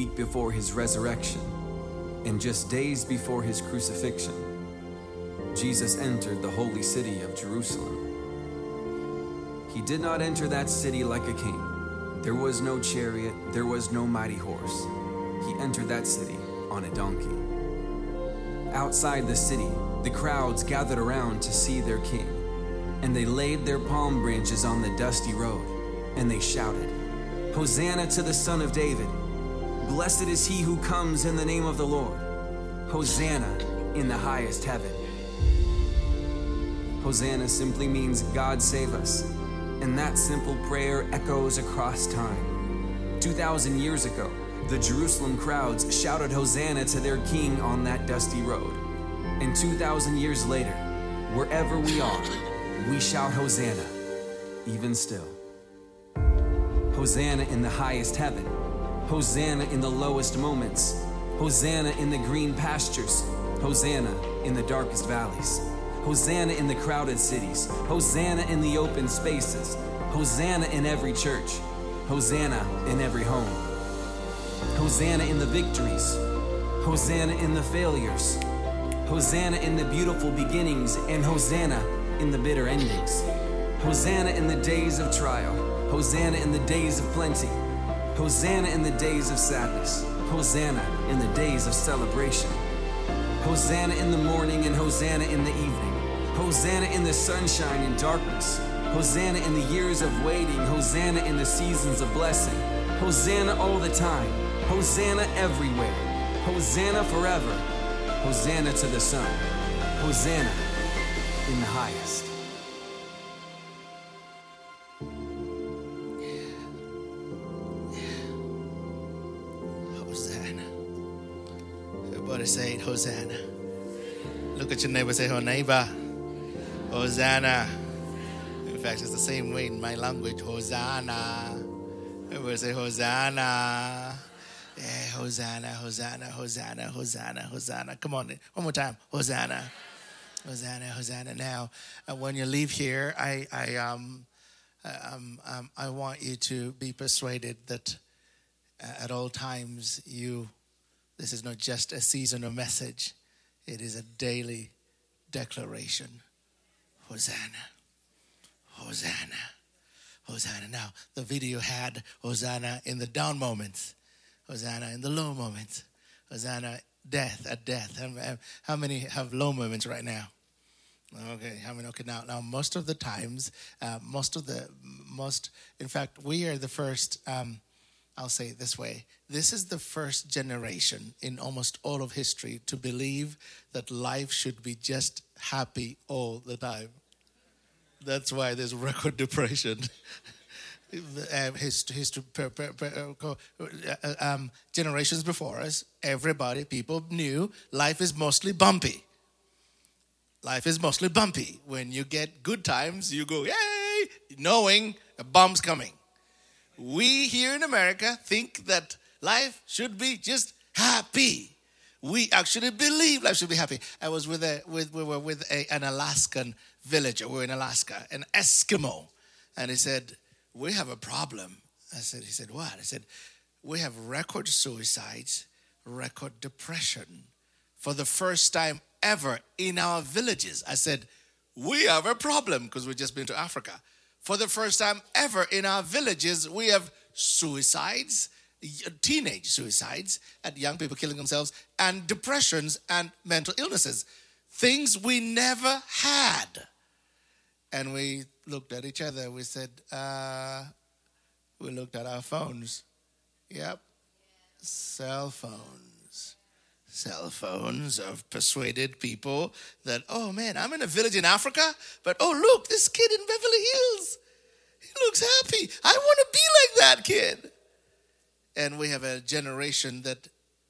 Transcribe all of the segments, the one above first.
week before his resurrection, and just days before his crucifixion, Jesus entered the holy city of Jerusalem. He did not enter that city like a king. There was no chariot, there was no mighty horse. He entered that city on a donkey. Outside the city, the crowds gathered around to see their king, and they laid their palm branches on the dusty road, and they shouted, Hosanna to the Son of David! Blessed is he who comes in the name of the Lord! Hosanna in the highest heaven! Hosanna simply means God save us, and that simple prayer echoes across time. 2,000 years ago, the Jerusalem crowds shouted Hosanna to their king on that dusty road. And 2,000 years later, wherever we are, we shout Hosanna, even still. Hosanna in the highest heaven, Hosanna in the lowest moments, Hosanna in the green pastures, Hosanna in the darkest valleys, Hosanna in the crowded cities, Hosanna in the open spaces, Hosanna in every church, Hosanna in every home. Hosanna in the victories, Hosanna in the failures, Hosanna in the beautiful beginnings, and Hosanna in the bitter endings. Hosanna in the days of trial, Hosanna in the days of plenty, Hosanna in the days of sadness, Hosanna in the days of celebration. Hosanna in the morning and Hosanna in the evening. Hosanna in the sunshine and darkness. Hosanna in the years of waiting. Hosanna in the seasons of blessing. Hosanna all the time. Hosanna everywhere. Hosanna forever. Hosanna to the Son. Hosanna in the highest. Hosanna. Look at your neighbor, say, Oh, neighbor. Hosanna. In fact, it's the same way in my language, Hosanna. Everybody say, Hosanna. Yeah, Hosanna, Hosanna, Hosanna, Hosanna, Hosanna. Come on, one more time. Hosanna. Hosanna, Hosanna. Now, uh, when you leave here, I, I, um, um, um, I want you to be persuaded that uh, at all times you this is not just a seasonal message. It is a daily declaration. Hosanna. Hosanna. Hosanna. Now the video had hosanna in the down moments. Hosanna in the low moments. Hosanna death at death. How, many have low moments right now? Okay, how many? Okay, now, now most of the times, uh, most of the, most, in fact, we are the first, um, I'll say it this way this is the first generation in almost all of history to believe that life should be just happy all the time. That's why there's record depression. uh, history per, per, per, uh, um, generations before us, everybody, people knew life is mostly bumpy. Life is mostly bumpy. When you get good times, you go, yay, knowing a bomb's coming. We here in America think that life should be just happy. We actually believe life should be happy. I was with a with we were with a, an Alaskan villager. We are in Alaska, an Eskimo, and he said, "We have a problem." I said, "He said what?" I said, "We have record suicides, record depression, for the first time ever in our villages." I said, "We have a problem because we've just been to Africa." For the first time ever in our villages, we have suicides, teenage suicides, and young people killing themselves, and depressions and mental illnesses. Things we never had. And we looked at each other. We said, uh, we looked at our phones. Yep. Cell phones. Cell phones have persuaded people that, oh man, I'm in a village in Africa, but oh, look, this kid in Beverly Hills. He looks happy. I want to be like that kid. And we have a generation that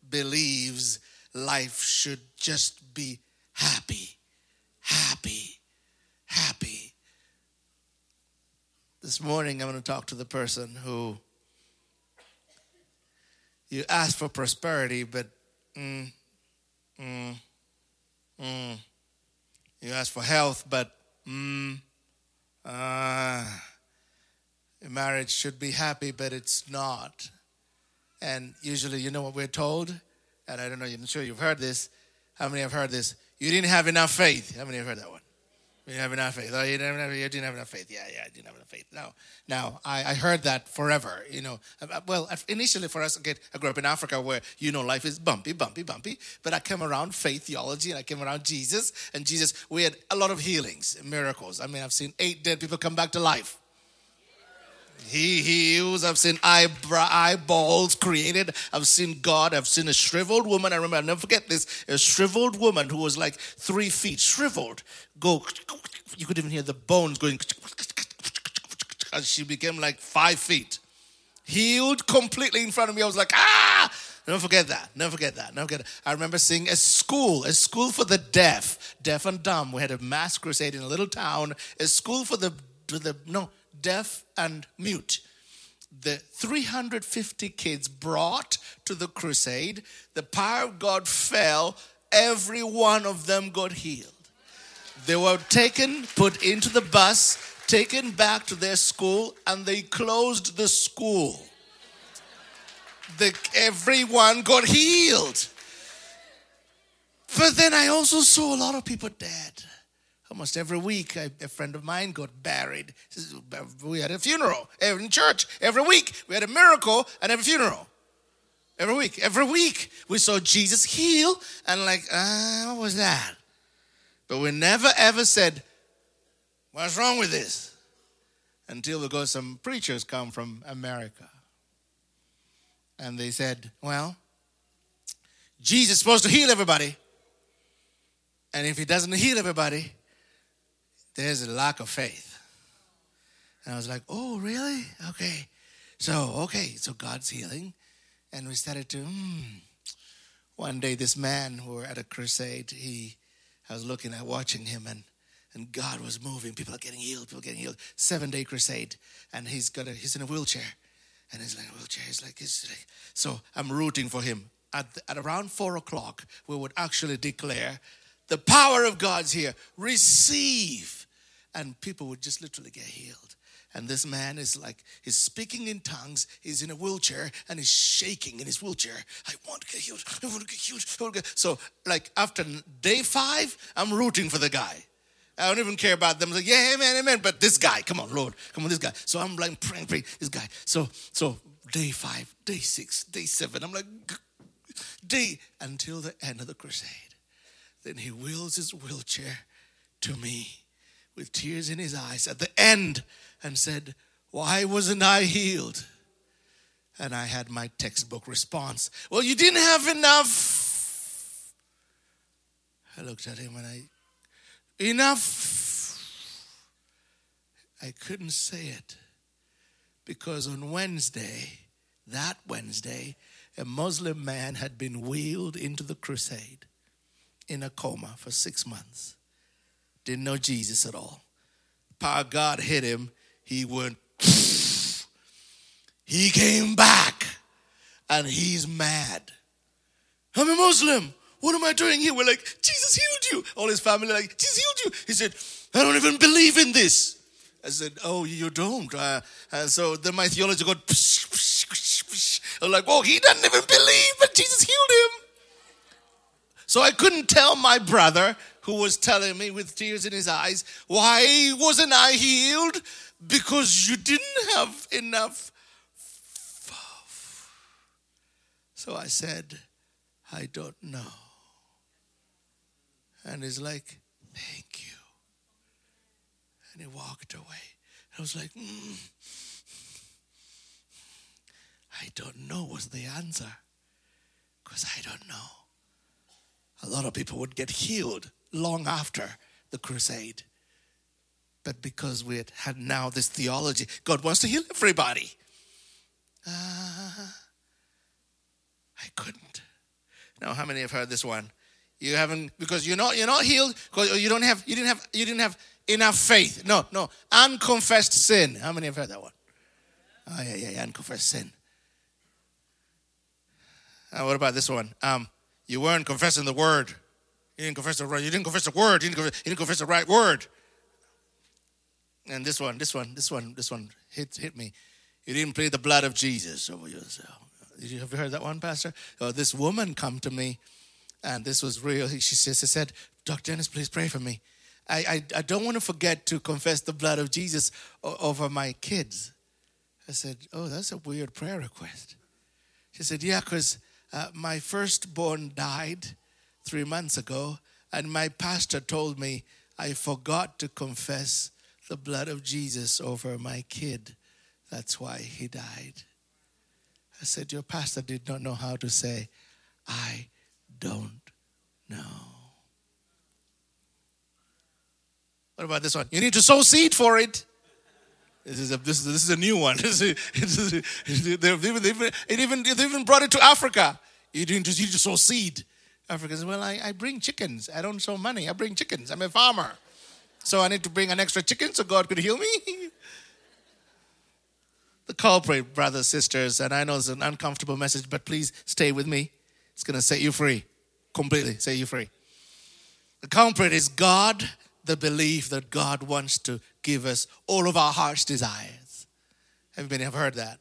believes life should just be happy, happy, happy. This morning, I'm going to talk to the person who you ask for prosperity, but mm, mm, mm. you ask for health, but mm, uh, marriage should be happy, but it's not. And usually, you know what we're told? And I don't know, I'm sure you've heard this. How many have heard this? You didn't have enough faith. How many have heard that one? You didn't have enough faith. Oh, you didn't have, you didn't have enough faith. Yeah, yeah, I didn't have enough faith. No. no, I, I heard that forever. You know, uh, uh, well, initially for us, okay, I grew up in Africa where, you know, life is bumpy, bumpy, bumpy. But I came around faith theology and I came around Jesus. And Jesus, we had a lot of healings, miracles. I mean, I've seen eight dead people come back to life. He heals. I've seen eyeballs created. I've seen God. I've seen a shriveled woman. I remember, I'll never forget this. A shriveled woman who was like three feet, shriveled. Go, you could even hear the bones going. And she became like five feet. Healed completely in front of me. I was like, ah! Never forget that. Never forget that. Never forget that. I remember seeing a school, a school for the deaf, deaf and dumb. We had a mass crusade in a little town. A school for the, the no, deaf, and mute. The 350 kids brought to the crusade, the power of God fell, every one of them got healed. They were taken, put into the bus, taken back to their school, and they closed the school. The, everyone got healed. But then I also saw a lot of people dead. Almost every week, a, friend of mine got buried. We had a funeral in church. Every week, we had a miracle and every funeral. Every week, every week, we saw Jesus heal, and like, ah, what was that? But we never ever said, What's wrong with this? Until because some preachers come from America. And they said, Well, Jesus is supposed to heal everybody. And if he doesn't heal everybody, there's a lack of faith. And I was like, oh, really? Okay. So, okay, so God's healing. And we started to, hmm. One day, this man, who were at a crusade, he, I was looking at watching him, and, and God was moving. People are getting healed, people are getting healed. Seven day crusade. And he's got a, he's in a wheelchair. And he's like, a wheelchair. He's like, he's like, so I'm rooting for him. At, at around four o'clock, we would actually declare the power of God's here. Receive and people would just literally get healed. And this man is like, he's speaking in tongues. He's in a wheelchair and he's shaking in his wheelchair. I want to get healed. I want to get healed. To get... So, like, after day five, I'm rooting for the guy. I don't even care about them. I'm like, yeah, amen, amen. But this guy, come on, Lord, come on, this guy. So I'm like praying, praying, this guy. So, so day five, day six, day seven. I'm like, day until the end of the crusade. Then he wheels his wheelchair to me with tears in his eyes at the end and said, Why wasn't I healed? And I had my textbook response Well, you didn't have enough. I looked at him and I, Enough. I couldn't say it because on Wednesday, that Wednesday, a Muslim man had been wheeled into the crusade in a coma for six months didn't know Jesus at all. Power God hit him. He went, he came back and he's mad. I'm a Muslim. What am I doing here? We're like, Jesus healed you. All his family like, Jesus healed you. He said, I don't even believe in this. I said, Oh, you don't. Uh, and so then my theology got, psh, psh, psh, I'm like, Oh, he doesn't even believe, but Jesus healed him. So I couldn't tell my brother who was telling me with tears in his eyes, Why wasn't I healed? Because you didn't have enough. So I said, I don't know. And he's like, Thank you. And he walked away. I was like, mm, I don't know was the answer because I don't know. A lot of people would get healed long after the crusade. But because we had, had now this theology, God wants to heal everybody. Uh, I couldn't. Now, how many have heard this one? You haven't because you're not you're not healed because you don't have you didn't have you didn't have enough faith. No, no, unconfessed sin. How many have heard that one? Oh yeah, yeah, yeah unconfessed sin. Uh, what about this one? Um, you weren't confessing the word. You didn't confess the right. You didn't confess the word. You didn't confess, you didn't confess the right word. And this one, this one, this one, this one hit hit me. You didn't plead the blood of Jesus over yourself. Did you have you heard that one, Pastor? Oh, this woman come to me, and this was real. She says, she said, Dr. Dennis, please pray for me. I, I, I don't want to forget to confess the blood of Jesus over my kids. I said, Oh, that's a weird prayer request. She said, Yeah, because uh, my firstborn died three months ago, and my pastor told me I forgot to confess the blood of Jesus over my kid. That's why he died. I said, Your pastor did not know how to say, I don't know. What about this one? You need to sow seed for it. This is a, this is, this is a new one. It even, even brought it to Africa. You need to, you need to sow seed. Africa says, Well, I, I bring chickens. I don't sow money. I bring chickens. I'm a farmer. So I need to bring an extra chicken so God could heal me. the culprit, brothers, sisters, and I know it's an uncomfortable message, but please stay with me. It's going to set you free, completely set you free. The culprit is God, the belief that God wants to give us all of our heart's desires. Everybody have heard that?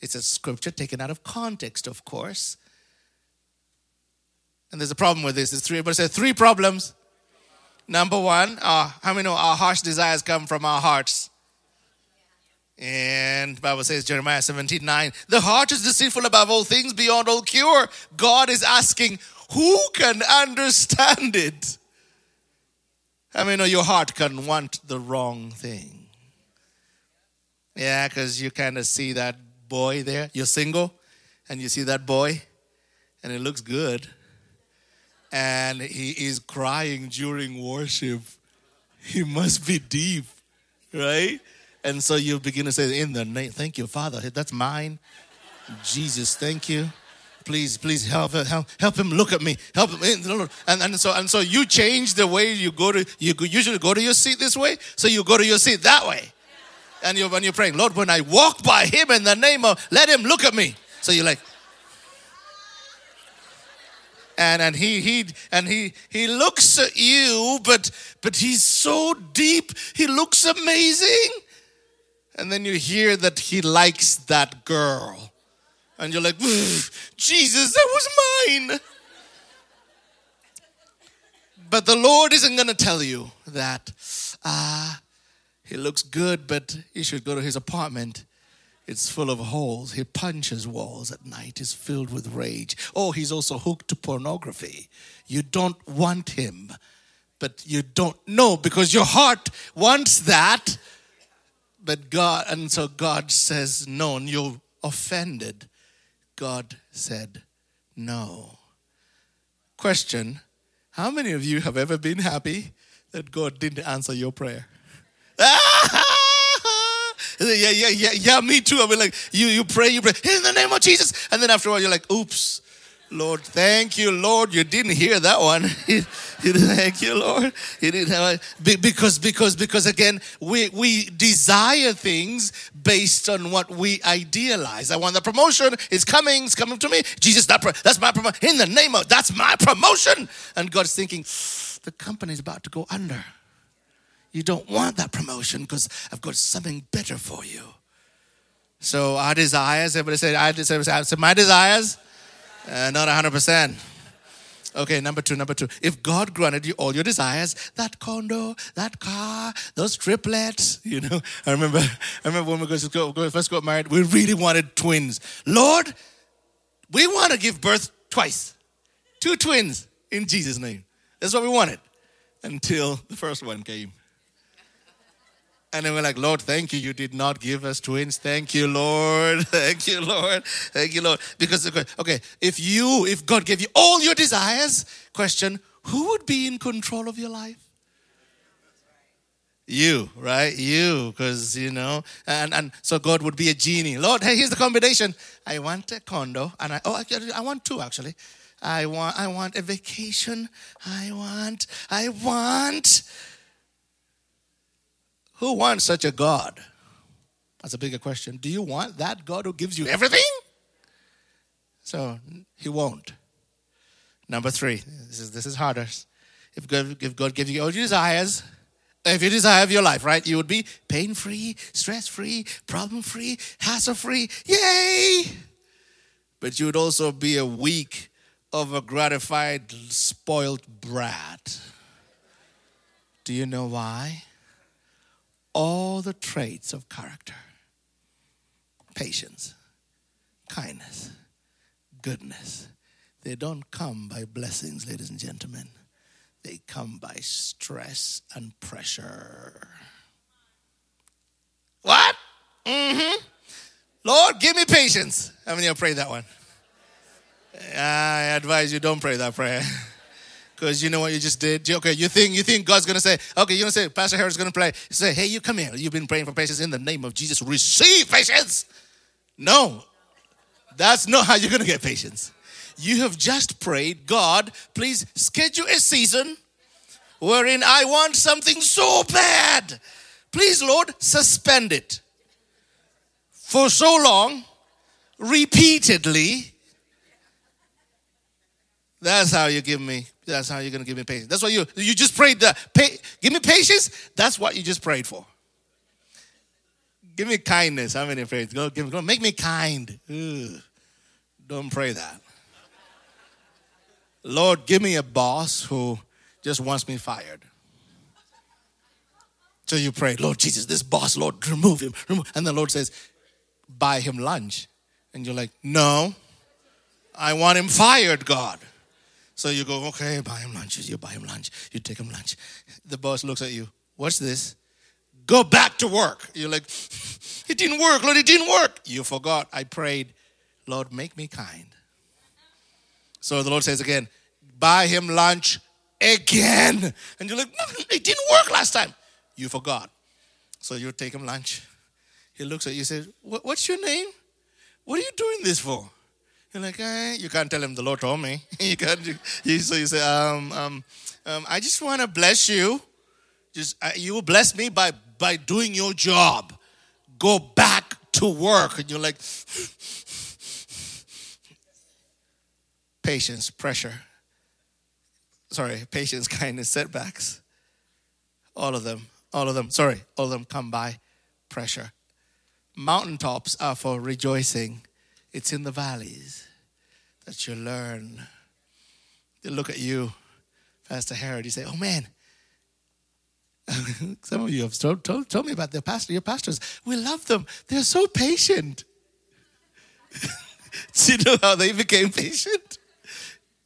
It's a scripture taken out of context, of course. And there's a problem with this. There's three, but says three problems. Number one, uh, how many know our harsh desires come from our hearts? And Bible says Jeremiah 17, 9, the heart is deceitful above all things beyond all cure. God is asking, who can understand it? I mean, know your heart can want the wrong thing. Yeah, because you kind of see that boy there. You're single, and you see that boy, and it looks good and he is crying during worship, he must be deep, right? And so you begin to say, In the name, thank you, Father, that's mine. Jesus, thank you. Please, please help, help, help him look at me. Help him. And, and so and so you change the way you go to you usually go to your seat this way, so you go to your seat that way. And you're when you're praying, Lord, when I walk by him in the name of let him look at me. So you're like, and and he he and he he looks at you but but he's so deep he looks amazing. And then you hear that he likes that girl. And you're like jesus that was mine. But the lord isn't going to tell you that ah uh, he looks good but you should go to his apartment it's full of holes. He punches walls at night. He's filled with rage. Oh, he's also hooked to pornography. You don't want him, but you don't know because your heart wants that. But God, and so God says, No, and you're offended. God said, No. Question How many of you have ever been happy that God didn't answer your prayer? yeah, yeah, yeah, yeah, me too. I'll be like, you, you pray, you pray, in the name of Jesus. And then after a while, you're like, oops, Lord, thank you, Lord. You didn't hear that one. thank you, Lord. You didn't have because because because again, we we desire things based on what we idealize. I want the promotion. It's coming. It's coming to me. Jesus, that that's my promotion. In the name of that's my promotion. And God's thinking, the company's about to go under. You don't want that promotion because I've got something better for you. So our desires, everybody say, I desire, my desires, uh, not 100%. Okay, number two, number two. If God granted you all your desires, that condo, that car, those triplets, you know. I remember, I remember when we first got married, we really wanted twins. Lord, we want to give birth twice, two twins in Jesus' name. That's what we wanted until the first one came. And then we're like, Lord, thank you. You did not give us twins. Thank you, Lord. Thank you, Lord. Thank you, Lord. Because, okay, if you, if God gave you all your desires, question, who would be in control of your life? You, right? You, because, you know, and, and so God would be a genie. Lord, hey, here's the combination. I want a condo, and I, oh, I want two actually. I want, I want a vacation. I want, I want who wants such a God? That's a bigger question. Do you want that God who gives you everything? So he won't. Number three, this is this is harder. If God, if God gives you all your desires, if you desire your life, right, you would be pain free, stress free, problem free, hassle free. Yay! but you would also be a weak, over gratified, spoiled brat. Do you know why? All the traits of character patience, kindness, goodness they don't come by blessings, ladies and gentlemen. They come by stress and pressure. What? Mm-hmm. Lord, give me patience. How many of you pray that one? I advise you don't pray that prayer. Because you know what you just did? Okay, you think you think God's gonna say, okay, you're gonna say, Pastor Harris gonna pray. Say, hey, you come here. You've been praying for patience in the name of Jesus. Receive patience. No. That's not how you're gonna get patience. You have just prayed, God, please schedule a season wherein I want something so bad. Please, Lord, suspend it. For so long, repeatedly. That's how you give me that's how you're going to give me patience. That's what you you just prayed the pay, give me patience. That's what you just prayed for. Give me kindness. How many prayed? Go give go make me kind. Ugh. Don't pray that. Lord, give me a boss who just wants me fired. So you pray, Lord Jesus, this boss, Lord, remove him. Remove. And the Lord says, buy him lunch. And you're like, no, I want him fired, God. So you go, okay, buy him lunch. You buy him lunch. You take him lunch. The boss looks at you. What's this? Go back to work. You're like, it didn't work. Lord, it didn't work. You forgot. I prayed, Lord, make me kind. So the Lord says again, buy him lunch again. And you're like, it didn't work last time. You forgot. So you take him lunch. He looks at you and says, What's your name? What are you doing this for? You're like, you can't tell him the Lord told me. you can't. You, so you say, um, um, um, I just want to bless you. Just uh, you will bless me by by doing your job. Go back to work, and you're like, patience, pressure. Sorry, patience, kindness, setbacks. All of them, all of them. Sorry, all of them come by pressure. Mountaintops are for rejoicing. It's in the valleys that you learn. They look at you, Pastor Harold, you say, oh man, some of you have told, told, told me about their pastor, your pastors. We love them. They're so patient. Do you know how they became patient?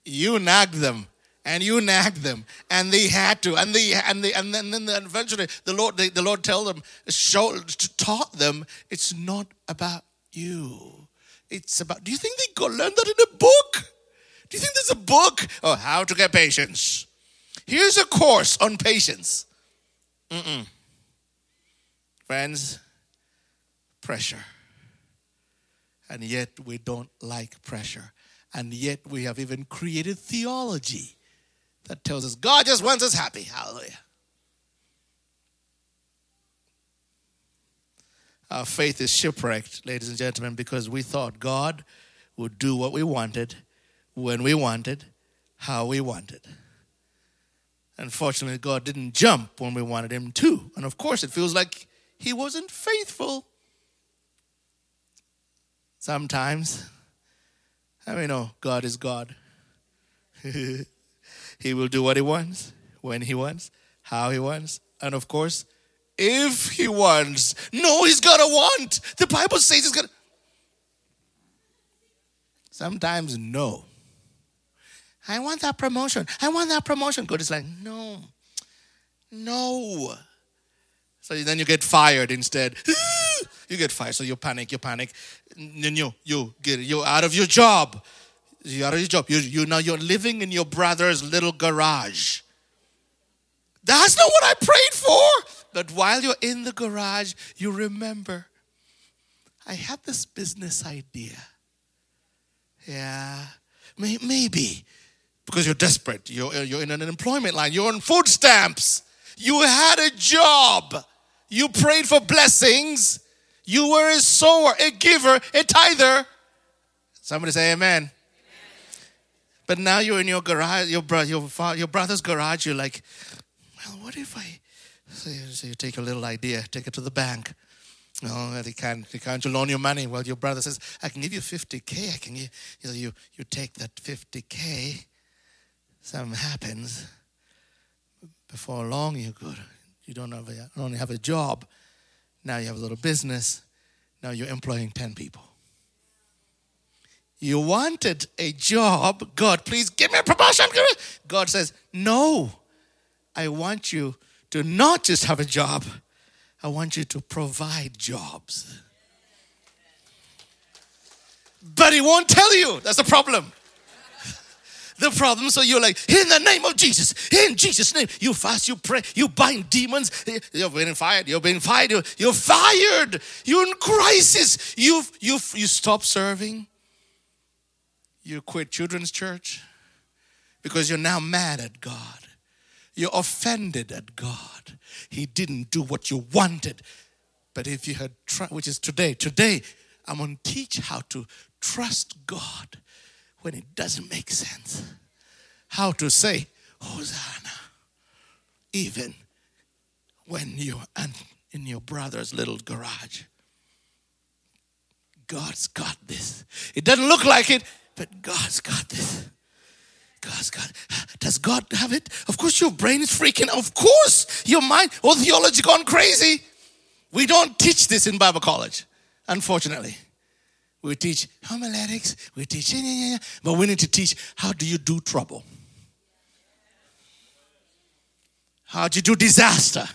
You nagged them and you nagged them and they had to and they and they and then, then eventually the lord they, the lord tell them show taught them it's not about you it's about, do you think they go learn that in a book? Do you think there's a book? Oh, how to get patience. Here's a course on patience. Mm-mm. Friends, pressure. And yet we don't like pressure. And yet we have even created theology that tells us God just wants us happy. Hallelujah. Our faith is shipwrecked, ladies and gentlemen, because we thought God would do what we wanted, when we wanted, how we wanted. Unfortunately, God didn't jump when we wanted Him to. And of course, it feels like He wasn't faithful. Sometimes, I mean, know God is God. he will do what He wants, when He wants, how He wants. And of course, if he wants. No, he's gonna want. The Bible says he's gonna. Sometimes, no. I want that promotion. I want that promotion. God is like, no, no. So then you get fired instead. you get fired, so you panic, you panic. You, you, get you're out of your job. You're out of your job. You, you now you're living in your brother's little garage. That's not what I prayed for. But while you're in the garage, you remember, I had this business idea. Yeah, maybe because you're desperate. You're, you're in an employment line. You're on food stamps. You had a job. You prayed for blessings. You were a sower, a giver, a tither. Somebody say amen. amen. But now you're in your garage, your, bro- your, your brother's garage. You're like, well, what if I so you, so you take your little idea, take it to the bank. No, that he can't. He can't loan you money. Well, your brother says, "I can give you 50k. I can give." You know, you you take that 50k. Something happens. Before long, you're good. You don't have a, only have a job. Now you have a little business. Now you're employing 10 people. You wanted a job. God, please give me a promotion. God says, No, I want you to not just have a job, I want you to provide jobs. But He won't tell you. That's the problem. The problem, so you're like, in the name of Jesus, in Jesus' name, you fast, you pray, you bind demons. You're being fired, You're being fired, you're fired, you're in crisis, you've, you've, you stop serving, you quit children's church because you're now mad at God. You're offended at God. He didn't do what you wanted. But if you had tried, which is today, today, I'm going to teach how to trust God when it doesn't make sense. How to say, Hosanna, even when you're in your brother's little garage. God's got this. It doesn't look like it, but God's got this. God's. Does God have it? Of course, your brain is freaking. Of course, your mind or theology gone crazy. We don't teach this in Bible college, unfortunately. We teach homiletics. We teach, yeah, yeah, yeah. but we need to teach how do you do trouble. How do you do disaster?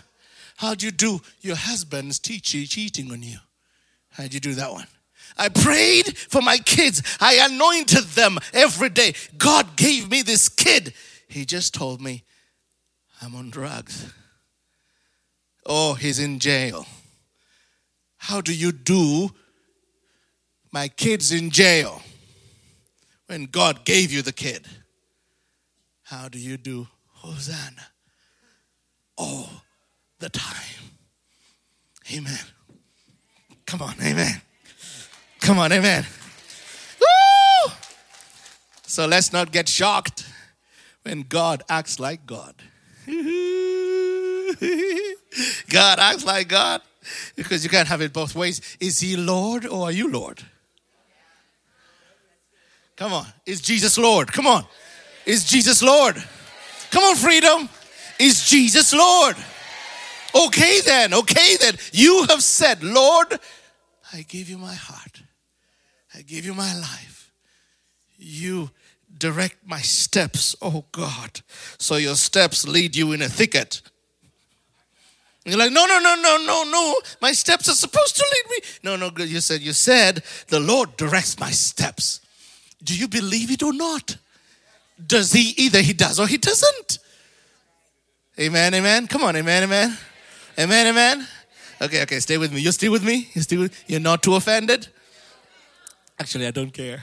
How do you do your husband's teaching, cheating on you? How do you do that one? I prayed for my kids. I anointed them every day. God gave me this kid. He just told me, I'm on drugs. Oh, he's in jail. How do you do my kid's in jail when God gave you the kid? How do you do Hosanna all the time? Amen. Come on, amen. Come on, amen. Woo! So let's not get shocked when God acts like God. God acts like God because you can't have it both ways. Is he Lord or are you Lord? Come on. Is Jesus Lord? Come on. Is Jesus Lord? Come on, freedom. Is Jesus Lord? Okay, then. Okay, then. You have said, Lord, I give you my heart. I give you my life. You direct my steps, oh God. So your steps lead you in a thicket. And you're like, no, no, no, no, no, no. My steps are supposed to lead me. No, no, you said, you said, the Lord directs my steps. Do you believe it or not? Does he either he does or he doesn't? Amen, amen. Come on, amen, amen. Amen, amen. Okay, okay, stay with me. You stay with me? You stay with You're not too offended? Actually, I don't care.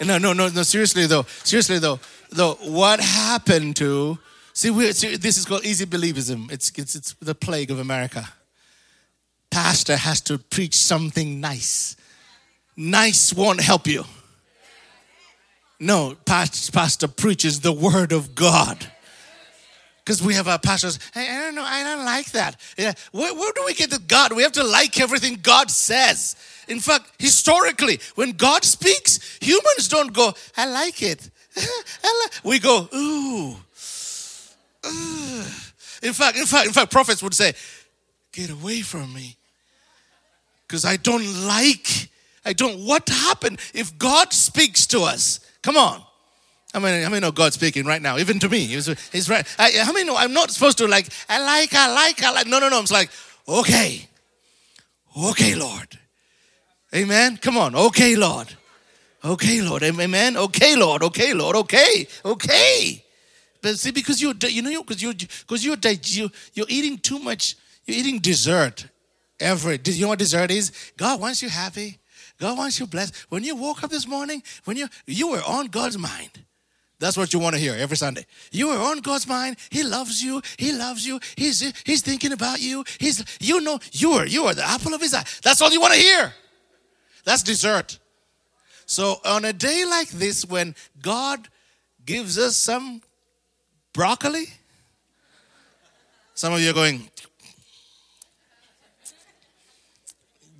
no, no, no, no. Seriously though, seriously though, though, what happened to? See, we see, this is called easy believism. It's, it's it's the plague of America. Pastor has to preach something nice. Nice won't help you. No, pastor preaches the word of God. Because we have our pastors, hey, I don't know, I don't like that. Yeah, where, where do we get the God? We have to like everything God says. In fact, historically, when God speaks, humans don't go, I like it. we go, ooh. In fact, in fact, in fact, prophets would say, get away from me. Because I don't like, I don't, what happened if God speaks to us? Come on. I mean, I mean, know God speaking right now, even to me. He's, he's right. I, I mean, I'm not supposed to like, I like, I like, I like. No, no, no. I'm like, okay, okay, Lord. Amen. Come on. Okay, Lord. Okay, Lord. Amen. Okay, Lord. Okay, Lord. Okay. Okay. But see, because you're, you know, because you're, because you're, you're eating too much. You're eating dessert. Every, you know what dessert is? God wants you happy. God wants you blessed. When you woke up this morning, when you you were on God's mind. That's what you want to hear every Sunday. You are on God's mind. He loves you. He loves you. He's He's thinking about you. He's you know you are you are the apple of His eye. That's all you want to hear. That's dessert. So on a day like this, when God gives us some broccoli, some of you are going.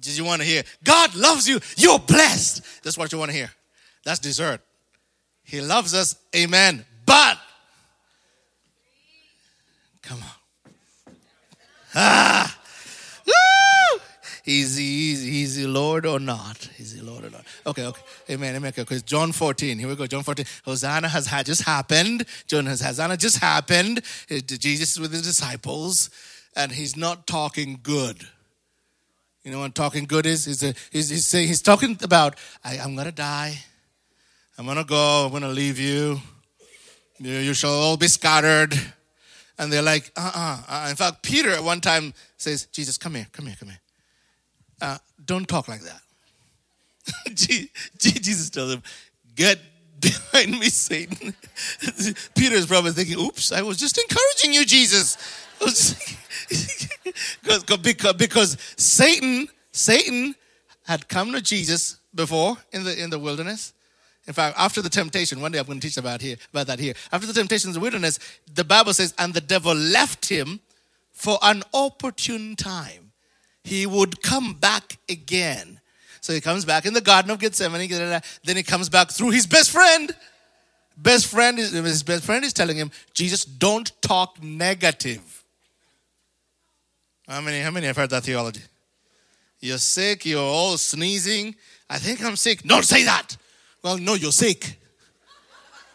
Did you want to hear? God loves you. You're blessed. That's what you want to hear. That's dessert. He loves us. Amen. But, come on. Ah. Woo! Easy, easy, easy, Lord or not? Easy, Lord or not? Okay, okay. Amen, amen. Okay, because John 14, here we go. John 14. Hosanna has had just happened. John has Hosanna just happened. Jesus is with his disciples, and he's not talking good. You know what talking good is? He's, a, he's, he's, saying, he's talking about, I, I'm going to die. I'm going to go. I'm going to leave you. you. You shall all be scattered. And they're like, uh-uh. uh In fact, Peter at one time says, Jesus, come here, come here, come here. Uh, don't talk like that. Jesus tells him, get behind me, Satan. Peter is probably thinking, oops, I was just encouraging you, Jesus. because, because Satan, Satan had come to Jesus before in the in the wilderness. In fact, after the temptation, one day I'm going to teach about here about that here. After the temptation in the wilderness, the Bible says, and the devil left him for an opportune time. He would come back again. So he comes back in the Garden of Gethsemane. Then he comes back through his best friend. Best friend is his best friend is telling him, Jesus, don't talk negative. How many, how many have heard that theology? You're sick, you're all sneezing. I think I'm sick. Don't say that. Well, no, you're sick.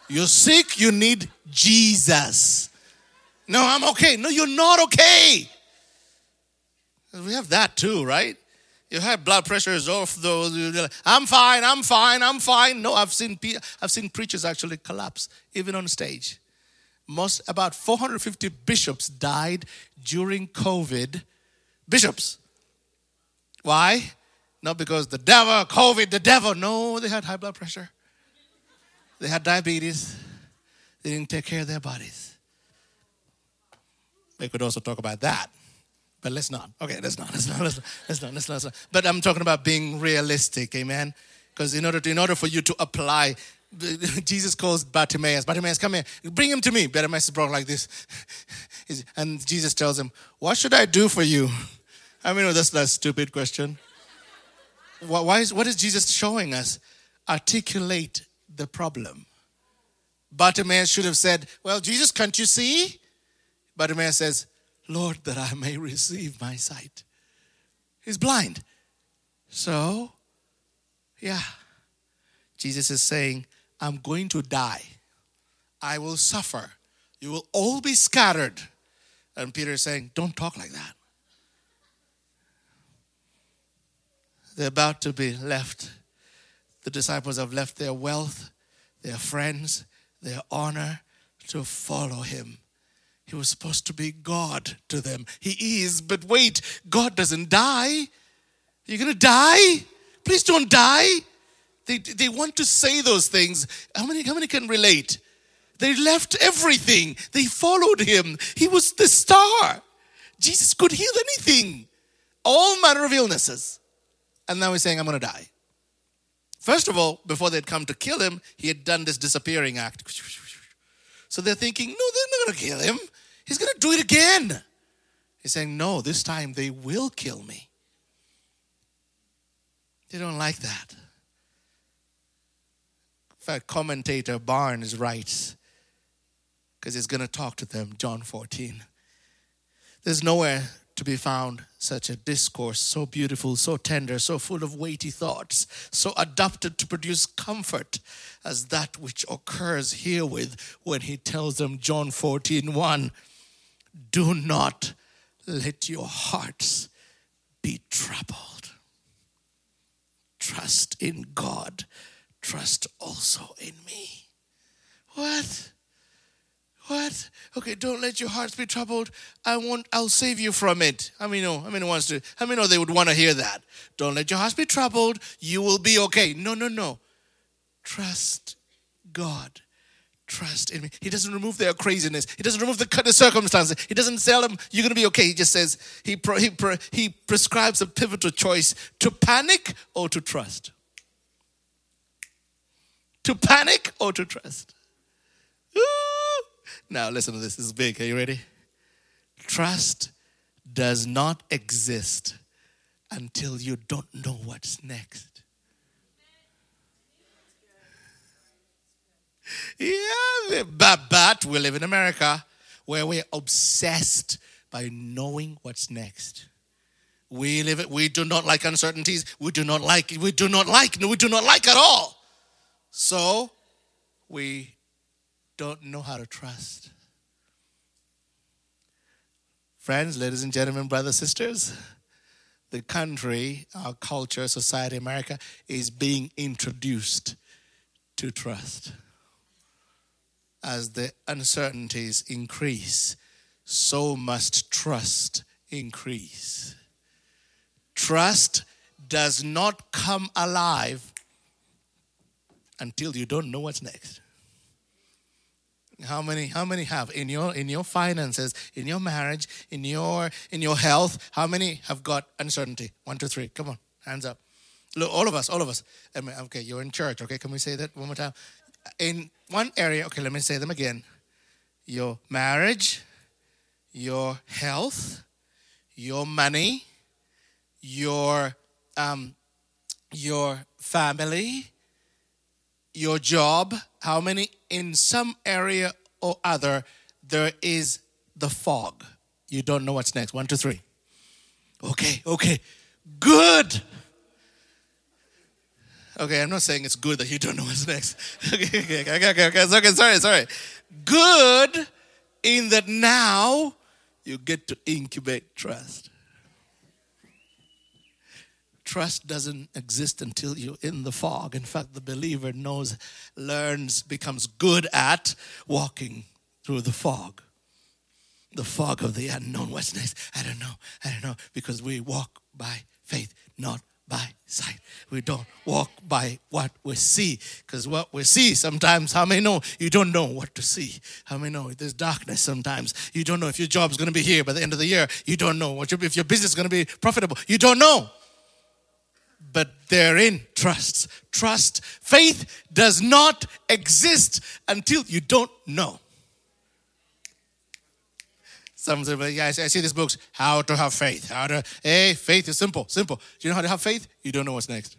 You're sick, you need Jesus. No, I'm okay. No, you're not okay. We have that too, right? You have blood pressure is off though. I'm fine, I'm fine, I'm fine. No, I've seen I've seen preachers actually collapse, even on stage most about 450 bishops died during COVID. Bishops. Why? Not because the devil, COVID, the devil. No, they had high blood pressure. They had diabetes. They didn't take care of their bodies. We could also talk about that. But let's not. Okay, let's not. Let's not. Let's not. Let's not. Let's not. Let's not. But I'm talking about being realistic. Amen. Because in order to, in order for you to apply Jesus calls Bartimaeus, Bartimaeus, come here, bring him to me. Bartimaeus is brought like this. And Jesus tells him, What should I do for you? I mean, that's that stupid question. Why is, what is Jesus showing us? Articulate the problem. Bartimaeus should have said, Well, Jesus, can't you see? Bartimaeus says, Lord, that I may receive my sight. He's blind. So, yeah. Jesus is saying, I'm going to die. I will suffer. You will all be scattered. And Peter is saying, Don't talk like that. They're about to be left. The disciples have left their wealth, their friends, their honor to follow him. He was supposed to be God to them. He is, but wait, God doesn't die. You're going to die? Please don't die. They, they want to say those things. How many, how many can relate? They left everything. They followed him. He was the star. Jesus could heal anything, all manner of illnesses. And now he's saying, I'm going to die. First of all, before they'd come to kill him, he had done this disappearing act. So they're thinking, no, they're not going to kill him. He's going to do it again. He's saying, no, this time they will kill me. They don't like that In fact, commentator Barnes writes, because he's going to talk to them, John 14. There's nowhere to be found such a discourse so beautiful, so tender, so full of weighty thoughts, so adapted to produce comfort as that which occurs herewith when he tells them, John 14 1, do not let your hearts be troubled. Trust in God trust also in me. What? What? Okay, don't let your hearts be troubled. I won't, I'll save you from it. How many know? How many wants to how many know they would want to hear that? Don't let your hearts be troubled. You will be okay. No, no, no. Trust God. Trust in me. He doesn't remove their craziness. He doesn't remove the, the circumstances. He doesn't tell them you're going to be okay. He just says he, pro, he, pro, he prescribes a pivotal choice to panic or to trust to panic or to trust. Now, listen to this. This is big. Are you ready? Trust does not exist until you don't know what's next. Yeah, but, but we live in America where we're obsessed by knowing what's next. We live it. We do not like uncertainties. We do not like. We do not like. No we do not like at all. So we don't know how to trust. Friends, ladies and gentlemen, brothers, sisters, the country, our culture, society, America is being introduced to trust. As the uncertainties increase, so must trust increase. Trust does not come alive until you don't know what's next. How many how many have in your in your finances, in your marriage, in your in your health, how many have got uncertainty? One, two, three. Come on, hands up. Look, all of us, all of us. Okay, you're in church, okay? Can we say that one more time? In one area, okay, let me say them again. Your marriage, your health, your money, your um, your family, your job, how many in some area or other there is the fog. You don't know what's next. One, two, three. Okay, okay. Good. Okay, I'm not saying it's good that you don't know what's next. okay, okay, okay, okay, okay. okay sorry, sorry. Good in that now you get to incubate trust. Trust doesn't exist until you're in the fog. In fact, the believer knows, learns, becomes good at walking through the fog. The fog of the unknown. What's next? I don't know. I don't know. Because we walk by faith, not by sight. We don't walk by what we see. Because what we see sometimes, how many know you don't know what to see? How many know there's darkness sometimes? You don't know if your job's going to be here by the end of the year. You don't know what your, if your business is going to be profitable. You don't know but therein trusts. Trust. Faith does not exist until you don't know. Some say, yeah, I see these books, how to have faith. How to, hey, faith is simple, simple. Do you know how to have faith? You don't know what's next.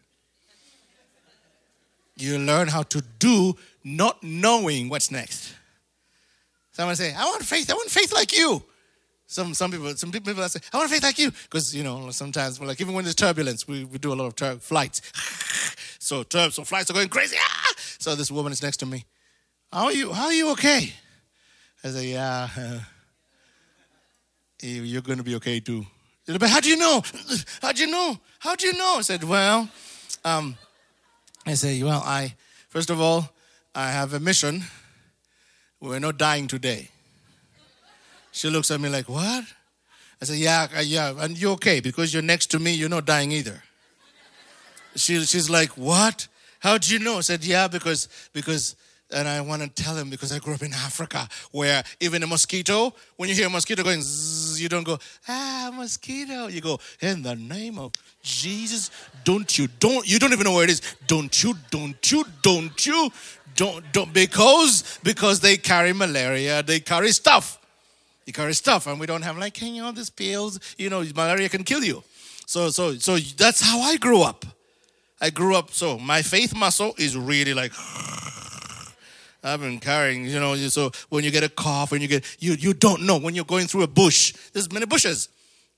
You learn how to do not knowing what's next. Someone say, I want faith, I want faith like you. Some some people some people say, I want to faith like you. Because you know, sometimes we're like even when there's turbulence, we, we do a lot of tur- flights. so tur- so flights are going crazy. Ah! So this woman is next to me. How are you? How are you okay? I say, Yeah, uh, you're going to be okay too. But how do you know? How do you know? How do you know? I said, Well, um, I say, Well, I first of all, I have a mission. We're not dying today. She looks at me like, What? I said, Yeah, yeah, and you're okay because you're next to me, you're not dying either. She, she's like, What? How do you know? I said, Yeah, because, because, and I want to tell him because I grew up in Africa where even a mosquito, when you hear a mosquito going, zzz, you don't go, ah, mosquito. You go, in the name of Jesus, don't you, don't, you don't even know where it is. Don't you, don't you, don't you, don't, don't, because, because they carry malaria, they carry stuff. You carry stuff, and we don't have like, hey, you know, these pills, you know, malaria can kill you. So, so, so that's how I grew up. I grew up, so my faith muscle is really like, I've been carrying, you know, so when you get a cough, when you get, you, you don't know, when you're going through a bush, there's many bushes,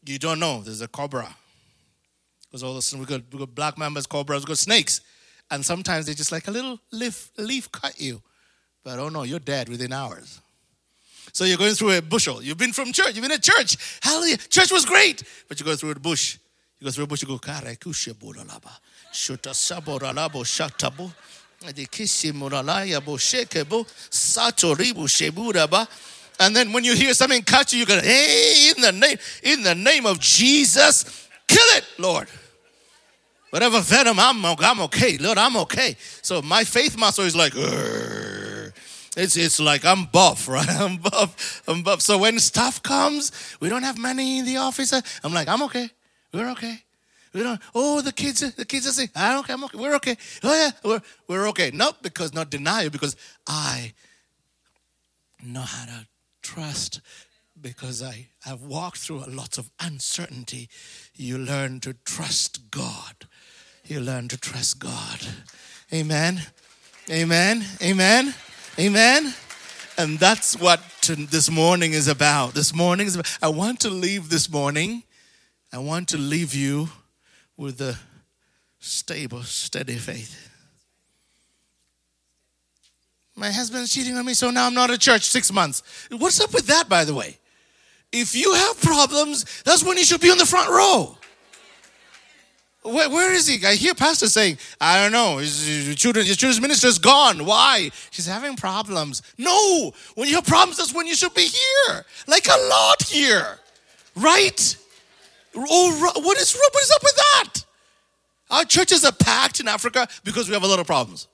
you don't know, there's a cobra. Because all of a sudden we got, we got black mambas, cobras, we got snakes. And sometimes they just like a little leaf, leaf cut you. But oh no, you're dead within hours. So you're going through a bushel. You've been from church. You've been at church. Hallelujah. Church was great. But you go through a bush. You go through a bush. You go, Kare kushe buralaba. Shuta shatabo. Adikisi shekebo. Sheburaba. And then when you hear something catch you, you go, hey, in the name, in the name of Jesus, kill it, Lord. Whatever venom, I'm, I'm okay. Lord, I'm okay. So my faith muscle is like, Urgh. It's, it's like I'm buff, right? I'm buff. I'm buff. So when stuff comes, we don't have money in the office. I'm like, I'm okay. We're okay. We don't. Oh, the kids. The kids are saying, I don't care. I'm okay. We're okay. Oh yeah, we're we're okay. Not because not you, because I know how to trust because I have walked through a lot of uncertainty, you learn to trust God. You learn to trust God. Amen. Amen. Amen. Amen. And that's what this morning is about. This morning is about, I want to leave this morning. I want to leave you with a stable, steady faith. My husband's cheating on me, so now I'm not at church six months. What's up with that, by the way? If you have problems, that's when you should be on the front row. Where, where is he? I hear pastor saying, I don't know, his, his, children, his children's minister is gone. Why? She's having problems. No, when you have problems, that's when you should be here. Like a lot here. Right? Oh, what is, what is up with that? Our churches are packed in Africa because we have a lot of problems.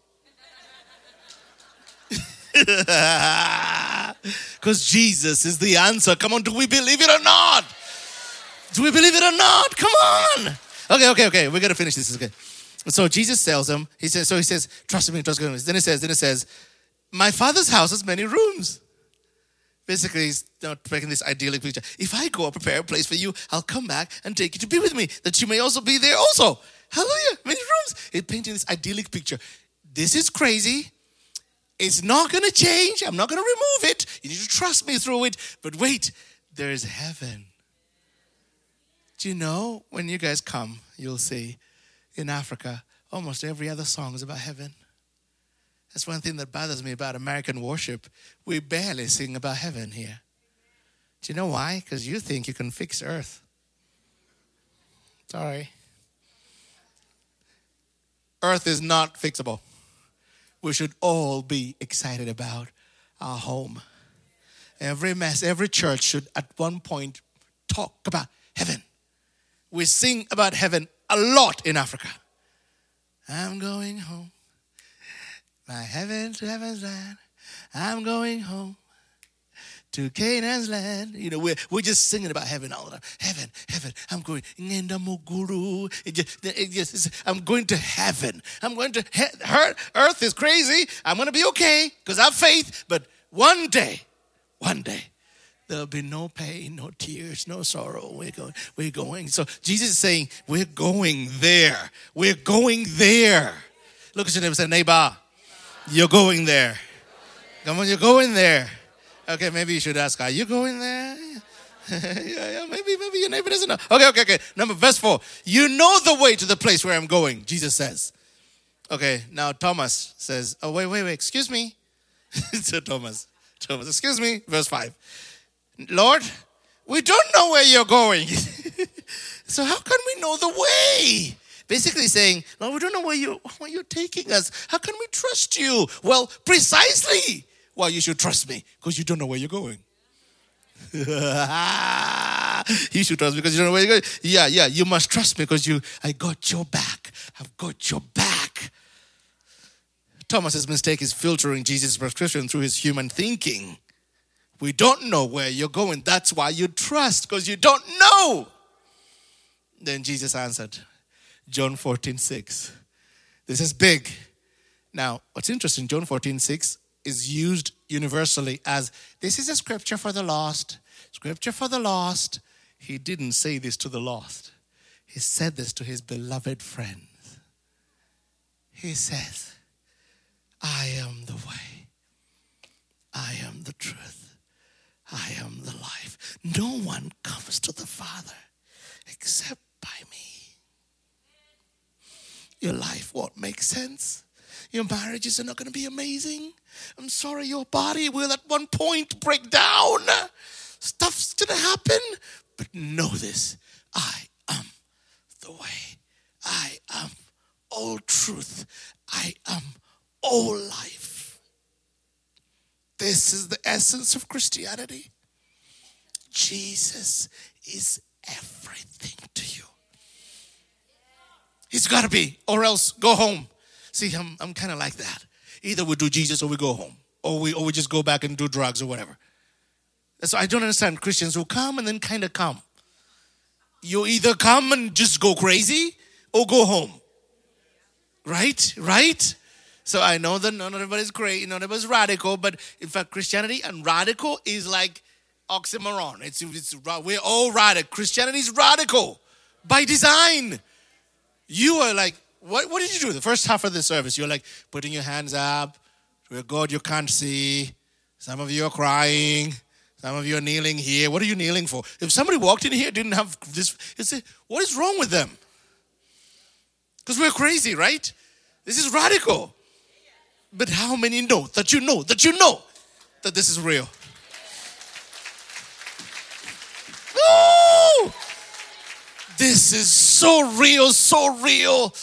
Because Jesus is the answer. Come on, do we believe it or not? Do we believe it or not? Come on. Okay, okay, okay. We're gonna finish this. Okay. So Jesus tells him, he says, so he says, trust me, trust me. Then he says, then he says, My father's house has many rooms. Basically, he's not making this idyllic picture. If I go and prepare a place for you, I'll come back and take you to be with me, that you may also be there also. Hallelujah. Many rooms. He's painting this idyllic picture. This is crazy. It's not going to change. I'm not going to remove it. You need to trust me through it. But wait, there's heaven. Do you know when you guys come, you'll see in Africa, almost every other song is about heaven. That's one thing that bothers me about American worship. We barely sing about heaven here. Do you know why? Because you think you can fix earth. Sorry. Earth is not fixable we should all be excited about our home. Every mess, every church should at one point talk about heaven. We sing about heaven a lot in Africa. I'm going home. My heaven to heaven's land. I'm going home to Canaan's land. You know, we're, we're just singing about heaven all the time. Heaven, heaven. I'm going. It just, it just, I'm going to heaven. I'm going to he- earth is crazy. I'm going to be okay because I have faith. But one day, one day, there'll be no pain, no tears, no sorrow. We're going. We're going. So Jesus is saying, we're going there. We're going there. Look at your neighbor. Say, neighbor, you're going there. Come on, you're going there. Okay, maybe you should ask, are you going there? yeah, yeah, maybe, maybe your neighbor doesn't know. Okay, okay, okay. Number verse four. You know the way to the place where I'm going, Jesus says. Okay, now Thomas says, Oh, wait, wait, wait, excuse me. so Thomas, Thomas, excuse me, verse five. Lord, we don't know where you're going. so how can we know the way? Basically saying, Lord, we don't know where you where you're taking us. How can we trust you? Well, precisely well, you should trust me because you don't know where you're going. you should trust me because you don't know where you're going. Yeah, yeah, you must trust me because you I got your back. I've got your back. Thomas's mistake is filtering Jesus' prescription through his human thinking. We don't know where you're going. That's why you trust, because you don't know. Then Jesus answered, John 14, 6. This is big. Now, what's interesting, John 14, 6 is used universally as this is a scripture for the lost, scripture for the lost. He didn't say this to the lost, he said this to his beloved friends. He says, I am the way, I am the truth, I am the life. No one comes to the Father except by me. Your life won't make sense. Your marriages are not going to be amazing. I'm sorry, your body will at one point break down. Stuff's going to happen. But know this I am the way. I am all truth. I am all life. This is the essence of Christianity. Jesus is everything to you. He's got to be, or else go home. See, I'm, I'm kind of like that. Either we do Jesus or we go home, or we, or we just go back and do drugs or whatever. So I don't understand Christians who come and then kind of come. You either come and just go crazy or go home. Right? Right? So I know that not everybody's great, not everybody's radical, but in fact, Christianity and radical is like oxymoron. It's, it's we're all radical. Christianity is radical by design. You are like, what, what did you do the first half of the service? You're like putting your hands up to a God you can't see. Some of you are crying. Some of you are kneeling here. What are you kneeling for? If somebody walked in here didn't have this, it's a, what is wrong with them? Because we're crazy, right? This is radical. But how many know that you know that you know that this is real? Woo! This is so real, so real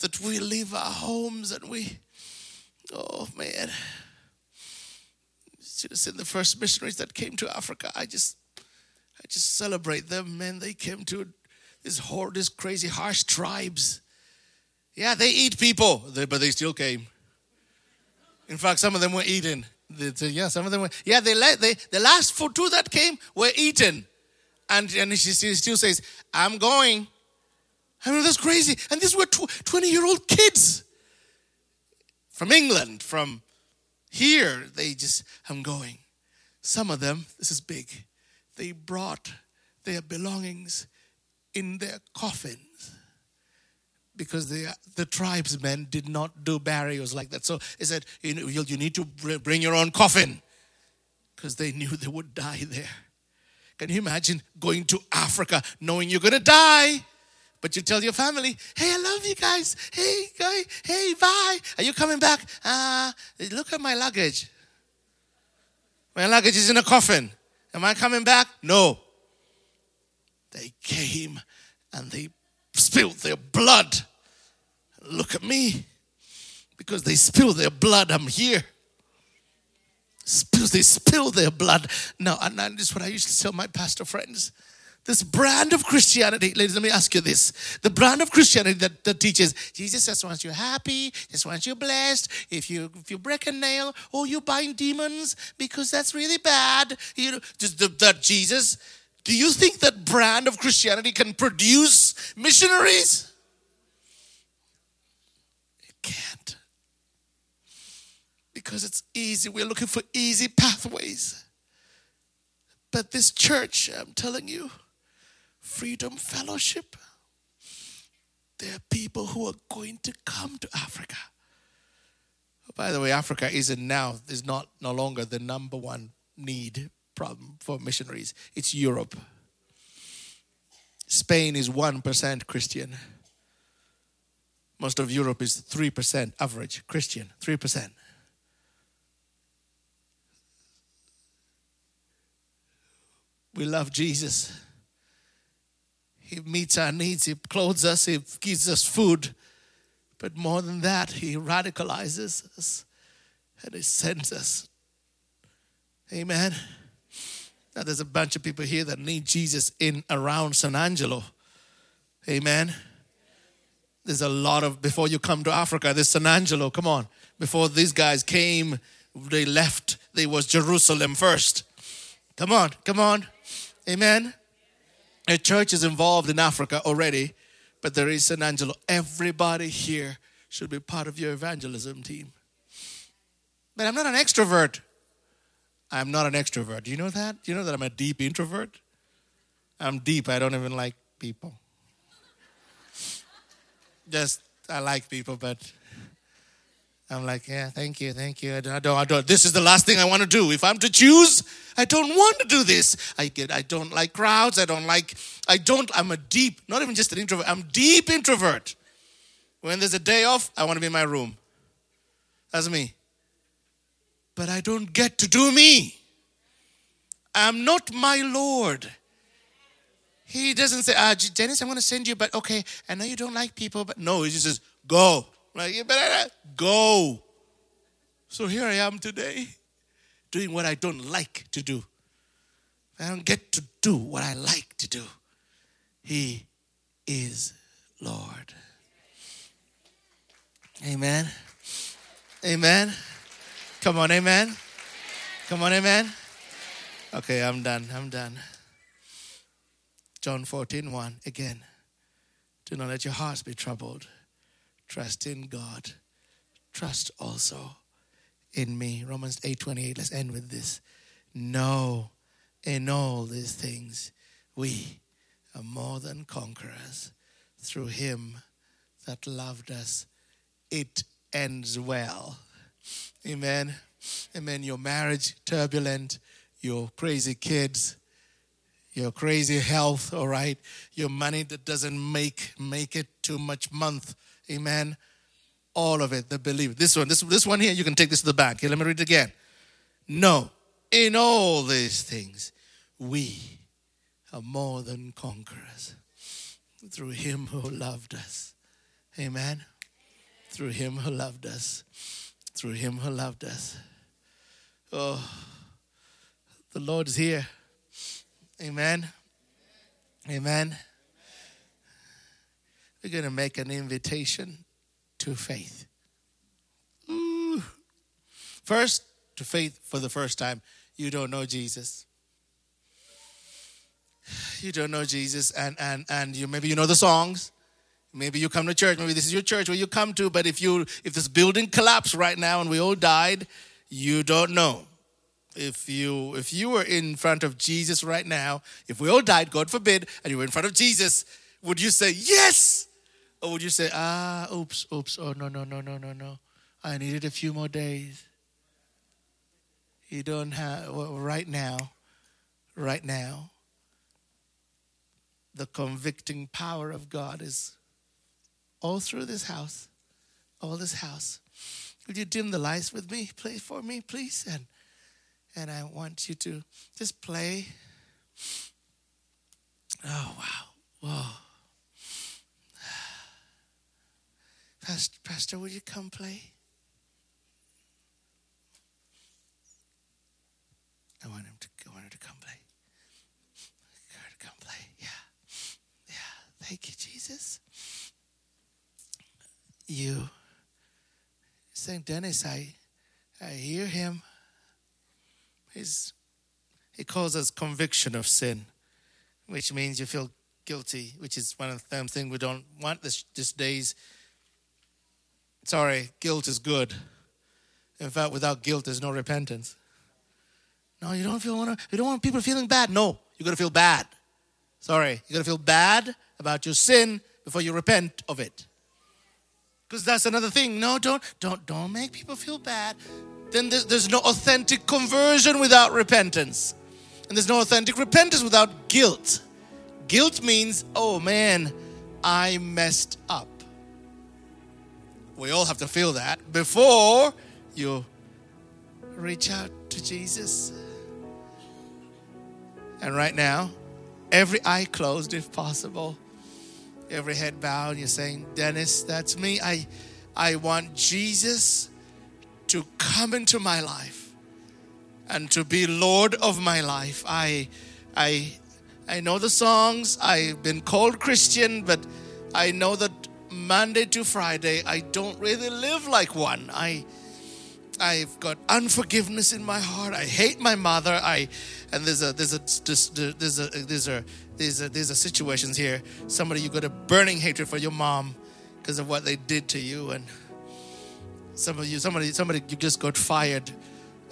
that we leave our homes and we, oh man. Should have seen the first missionaries that came to Africa. I just, I just celebrate them, man. They came to this horde, this crazy, harsh tribes. Yeah, they eat people, but they still came. In fact, some of them were eaten. Yeah, some of them were. Yeah, they they the last two that came were eaten, and and she still says, "I'm going." I mean, that's crazy. And these were 20 year old kids from England, from here. They just, I'm going. Some of them, this is big, they brought their belongings in their coffins because the, the tribesmen did not do burials like that. So he said, you, know, you need to bring your own coffin because they knew they would die there. Can you imagine going to Africa knowing you're going to die? But you tell your family, hey, I love you guys. Hey, guy, hey, bye. Are you coming back? Ah, uh, look at my luggage. My luggage is in a coffin. Am I coming back? No. They came and they spilled their blood. Look at me. Because they spill their blood, I'm here. They spill their blood. Now, and this is what I used to tell my pastor friends. This brand of Christianity, ladies, let me ask you this. The brand of Christianity that, that teaches Jesus just wants you happy, just wants you blessed. If you if you break a nail, or you bind demons because that's really bad. You know, just the, that Jesus. Do you think that brand of Christianity can produce missionaries? Can't. Because it's easy. We're looking for easy pathways. But this church, I'm telling you, Freedom Fellowship, there are people who are going to come to Africa. Oh, by the way, Africa isn't now, is not no longer the number one need problem for missionaries. It's Europe. Spain is 1% Christian. Most of Europe is 3% average Christian, 3%. We love Jesus. He meets our needs, He clothes us, He gives us food. But more than that, He radicalizes us and He sends us. Amen. Now, there's a bunch of people here that need Jesus in around San Angelo. Amen. There's a lot of, before you come to Africa, there's San Angelo. Come on. Before these guys came, they left, there was Jerusalem first. Come on, come on. Amen. A church is involved in Africa already, but there is San Angelo. Everybody here should be part of your evangelism team. But I'm not an extrovert. I'm not an extrovert. Do you know that? Do you know that I'm a deep introvert? I'm deep. I don't even like people. Just, I like people, but I'm like, yeah, thank you, thank you. I don't, I don't, This is the last thing I want to do. If I'm to choose, I don't want to do this. I get, I don't like crowds. I don't like, I don't, I'm a deep, not even just an introvert, I'm deep introvert. When there's a day off, I want to be in my room. That's me. But I don't get to do me. I'm not my Lord. He doesn't say, ah, Dennis, I'm going to send you, but okay, I know you don't like people, but no, he just says, go. Like, you better go. So here I am today, doing what I don't like to do. I don't get to do what I like to do. He is Lord. Amen. Amen. Come on, amen. Come on, amen. Okay, I'm done. I'm done. John 14, 1 again. Do not let your hearts be troubled. Trust in God. Trust also in me. Romans 8 28. Let's end with this. Know, In all these things, we are more than conquerors through him that loved us. It ends well. Amen. Amen. Your marriage turbulent, your crazy kids, your crazy health, all right, your money that doesn't make make it too much month. Amen. All of it, the believe. This one, this, this one here, you can take this to the back. Here, let me read it again. No, in all these things, we are more than conquerors through him who loved us. Amen. Through him who loved us. Through him who loved us. Oh, the Lord is here. Amen. Amen. We're going to make an invitation to faith. Ooh. First, to faith for the first time. You don't know Jesus. You don't know Jesus, and and and you maybe you know the songs. Maybe you come to church. Maybe this is your church where you come to. But if you if this building collapsed right now and we all died, you don't know. If you if you were in front of Jesus right now, if we all died, God forbid, and you were in front of Jesus, would you say yes, or would you say ah, oops, oops, oh no no no no no no, I needed a few more days. You don't have well, right now, right now. The convicting power of God is all through this house, all this house. Would you dim the lights with me, please, for me, please? And and I want you to just play. Oh wow, whoa. Pastor, Pastor, would you come play? I want him to. I want her to come play. Her to come play. Yeah, yeah. Thank you, Jesus you. Saying, Dennis, I, I hear him. He causes conviction of sin, which means you feel guilty, which is one of them things we don't want this, these days. Sorry, guilt is good. In fact, without guilt, there's no repentance. No, you don't feel want you don't want people feeling bad. No, you got to feel bad. Sorry, you got to feel bad about your sin before you repent of it. Because that's another thing. No, don't, don't, don't make people feel bad. Then there's, there's no authentic conversion without repentance. And there's no authentic repentance without guilt. Guilt means, oh man, I messed up. We all have to feel that before you reach out to Jesus. And right now, every eye closed if possible every head bowed. You're saying, Dennis, that's me. I, I want Jesus to come into my life and to be Lord of my life. I, I, I know the songs. I've been called Christian, but I know that Monday to Friday I don't really live like one. I, I've got unforgiveness in my heart. I hate my mother. I, and there's a there's a there's a there's a there's a, there's a situations here. Somebody you got a burning hatred for your mom because of what they did to you, and some of you somebody somebody you just got fired,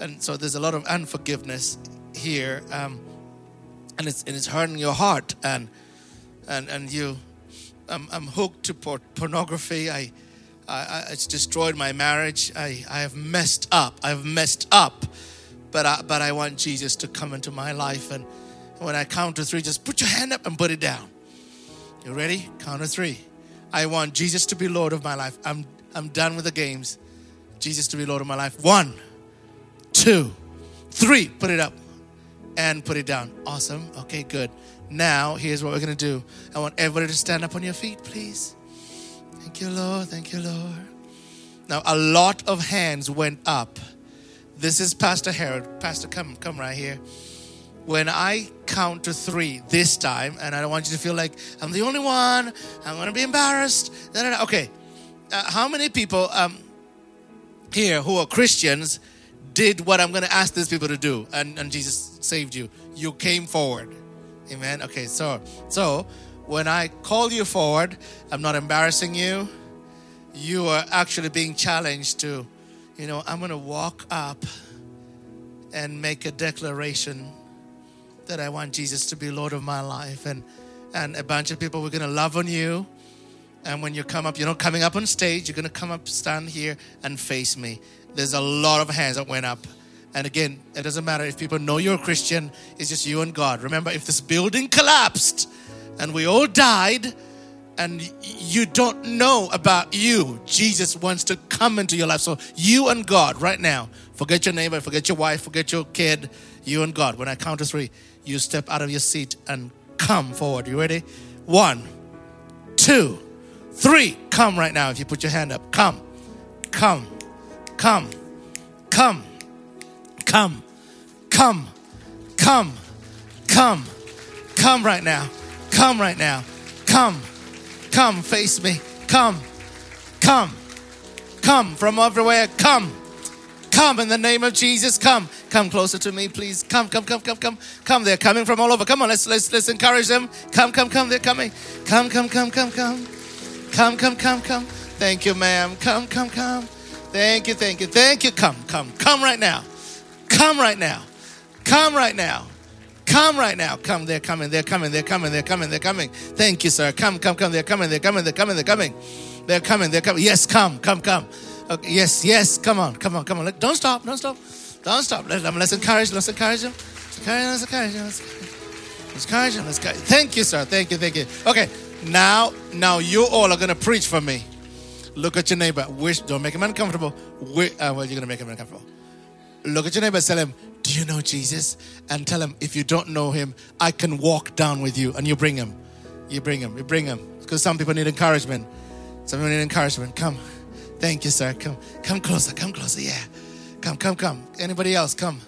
and so there's a lot of unforgiveness here, um, and it's and it's hurting your heart, and and and you, I'm, I'm hooked to por- pornography. I, I, it's destroyed my marriage. I I have messed up. I've messed up, but I, but I want Jesus to come into my life and when I count to three, just put your hand up and put it down. You ready? Count to three. I want Jesus to be Lord of my life. I'm, I'm done with the games. Jesus to be Lord of my life. One, two, three. Put it up and put it down. Awesome. Okay, good. Now, here's what we're going to do. I want everybody to stand up on your feet, please. Thank you, Lord. Thank you, Lord. Now, a lot of hands went up. This is Pastor Harold. Pastor, come, come right here when I count to three this time, and I don't want you to feel like I'm the only one, I'm going to be embarrassed. Okay, uh, how many people um, here who are Christians did what I'm going to ask these people to do, and, and Jesus saved you? You came forward. Amen. Okay, so so when I call you forward, I'm not embarrassing you. You are actually being challenged to, you know, I'm going to walk up and make a declaration that I want Jesus to be Lord of my life. And and a bunch of people were gonna love on you. And when you come up, you're not coming up on stage, you're gonna come up, stand here, and face me. There's a lot of hands that went up. And again, it doesn't matter if people know you're a Christian, it's just you and God. Remember, if this building collapsed and we all died, and you don't know about you, Jesus wants to come into your life. So, you and God right now, forget your neighbor, forget your wife, forget your kid, you and God. When I count to three, you step out of your seat and come forward. You ready? One, two, three. Come right now if you put your hand up. Come, come, come, come, come, come, come, come, come right now. Come right now. Come, come, face me. Come, come, come from everywhere. Come, come in the name of Jesus. Come, come closer to me, please. Come, come, come, come, come, come. They're coming from all over. Come on, let's let's let's encourage them. Come, come, come. They're coming. Come, come, come, come, come. Come, come, come, come. Thank you, ma'am. Come, come, come. Thank you, thank you, thank you. Come, come, come right now. Come right now. Come right now. Come right now. Come, they're coming, they're coming, they're coming, they're coming, they're coming. Thank you, sir. Come, come, come. They're coming, they're coming, they're coming, they're coming. They're coming, they're coming. Yes, come, come, come. Okay, yes, yes, come on, come on, come on. Don't stop, don't stop. Don't stop. Let, let's encourage, let's encourage them. Let's encourage them, let's encourage them. Let's encourage them, let's encourage Thank you, sir. Thank you, thank you. Okay, now, now you all are going to preach for me. Look at your neighbor. Wish, don't make him uncomfortable. Wish, uh, well, you're going to make him uncomfortable. Look at your neighbor. Tell him, "Do you know Jesus?" And tell him, if you don't know him, I can walk down with you. And you bring him. You bring him. You bring him. Because some people need encouragement. Some people need encouragement. Come. Thank you, sir. Come. Come closer. Come closer. Yeah. Come. Come. Come. Anybody else? Come.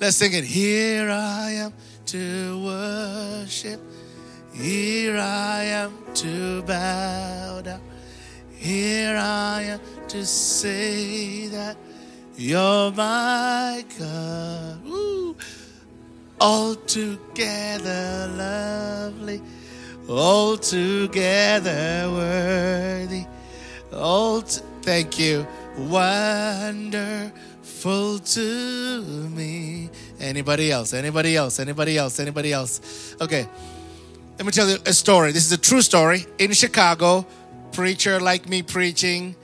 Let's sing it. Here I am to worship. Here I am to bow down. Here I am to say that you're my God. Woo. Altogether lovely, altogether worthy. All thank you, wonderful to me. Anybody else? Anybody else? Anybody else? Anybody else? Okay. Let me tell you a story. This is a true story. In Chicago, preacher like me preaching,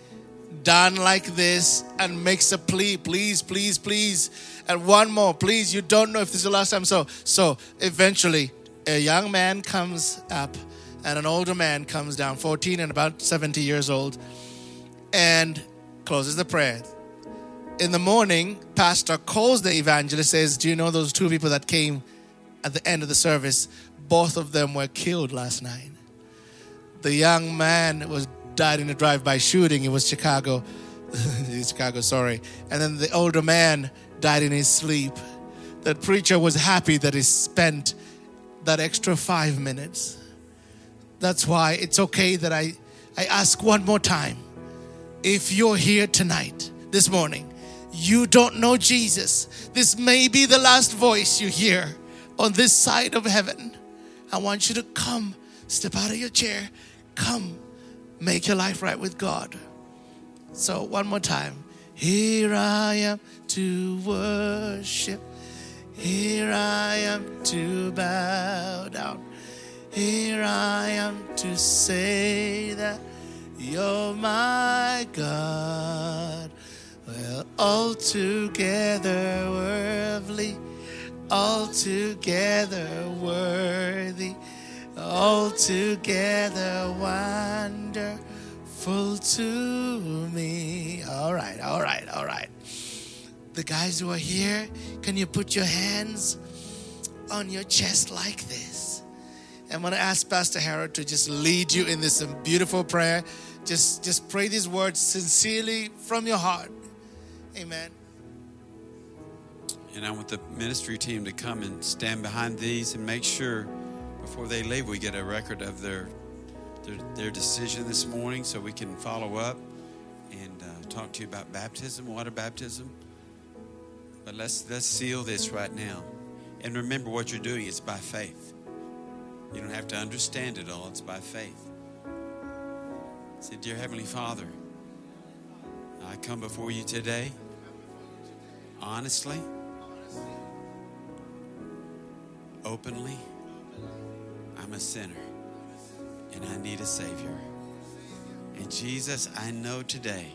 done like this, and makes a plea, please, please, please. And one more, please. You don't know if this is the last time. So, so eventually, a young man comes up, and an older man comes down, 14 and about 70 years old, and closes the prayer. In the morning, pastor calls the evangelist, says, "Do you know those two people that came at the end of the service? Both of them were killed last night." the young man was died in a drive-by shooting. It was Chicago, Chicago, sorry. And then the older man died in his sleep. That preacher was happy that he spent that extra five minutes. That's why it's okay that I, I ask one more time. If you're here tonight, this morning, you don't know Jesus, this may be the last voice you hear on this side of heaven. I want you to come, step out of your chair, come make your life right with God. So, one more time. Here I am to worship. Here I am to bow down. Here I am to say that you're my God. Well, altogether worthy, altogether worthy altogether wonderful to me. All right, all right, all right. The guys who are here, can you put your hands on your chest like this? I'm going to ask Pastor Harold to just lead you in this beautiful prayer. Just, just pray these words sincerely from your heart. Amen. And I want the ministry team to come and stand behind these and make sure before they leave, we get a record of their their, their decision this morning, so we can follow up and uh, talk to you about baptism, water baptism. But let's let's seal this right now, and remember what you're doing is by faith. You don't have to understand it all; it's by faith. Say, dear Heavenly Father, I come before you today honestly openly, I'm a sinner and I need a Savior. And Jesus, I know today,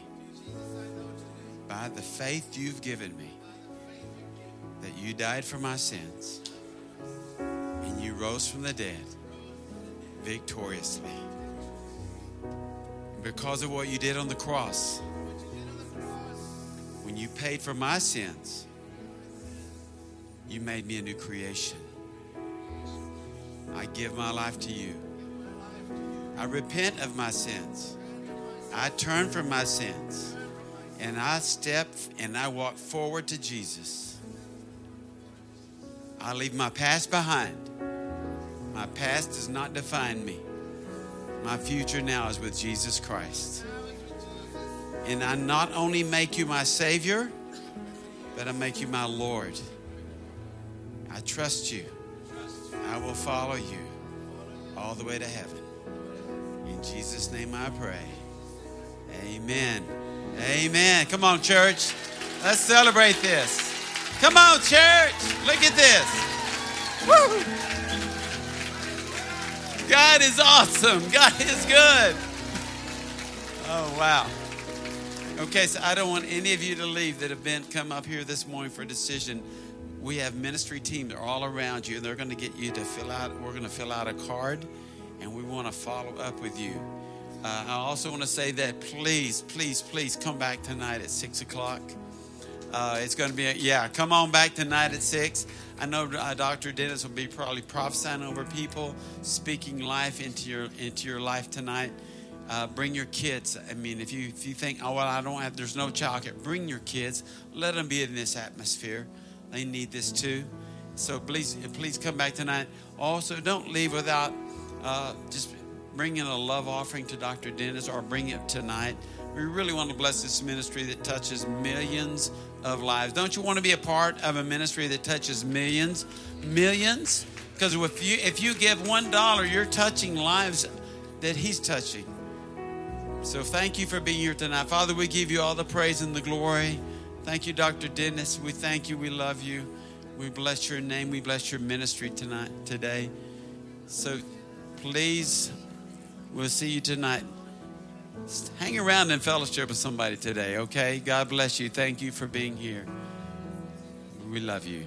by the faith you've given me, that you died for my sins and you rose from the dead victoriously. Because of what you did on the cross, when you paid for my sins, you made me a new creation. I give my life to you. I repent of my sins. I turn from my sins. And I step and I walk forward to Jesus. I leave my past behind. My past does not define me. My future now is with Jesus Christ. And I not only make you my Savior, but I make you my Lord. I trust you. I will follow you all the way to heaven. In Jesus' name I pray. Amen. Amen. Come on, church. Let's celebrate this. Come on, church. Look at this. Woo! God is awesome. God is good. Oh, wow. Okay, so I don't want any of you to leave that have been come up here this morning for a decision. We have ministry team. They're all around you, and they're going to get you to fill out. We're going to fill out a card, and we want to follow up with you. Uh, I also want to say that please, please, please come back tonight at six o'clock. Uh, it's going to be, a, yeah, come on back tonight at six. I know uh, Dr. Dennis will be probably prophesying over people, speaking life into your into your life tonight. Uh, bring your kids. I mean, if you if you think, oh well, I don't have, there's no child childcare. Bring your kids. Let them be in this atmosphere. They need this too. So please, please come back tonight. Also, don't leave without uh, just bringing a love offering to Dr. Dennis or bring it tonight. We really want to bless this ministry that touches millions of lives. Don't you want to be a part of a ministry that touches millions? Millions? Because if you if you give one dollar, you're touching lives that He's touching. So thank you for being here tonight. Father, we give you all the praise and the glory. Thank you, Dr. Dennis. We thank you. We love you. We bless your name. We bless your ministry tonight, today. So please, we'll see you tonight. Hang around and fellowship with somebody today, okay? God bless you. Thank you for being here. We love you.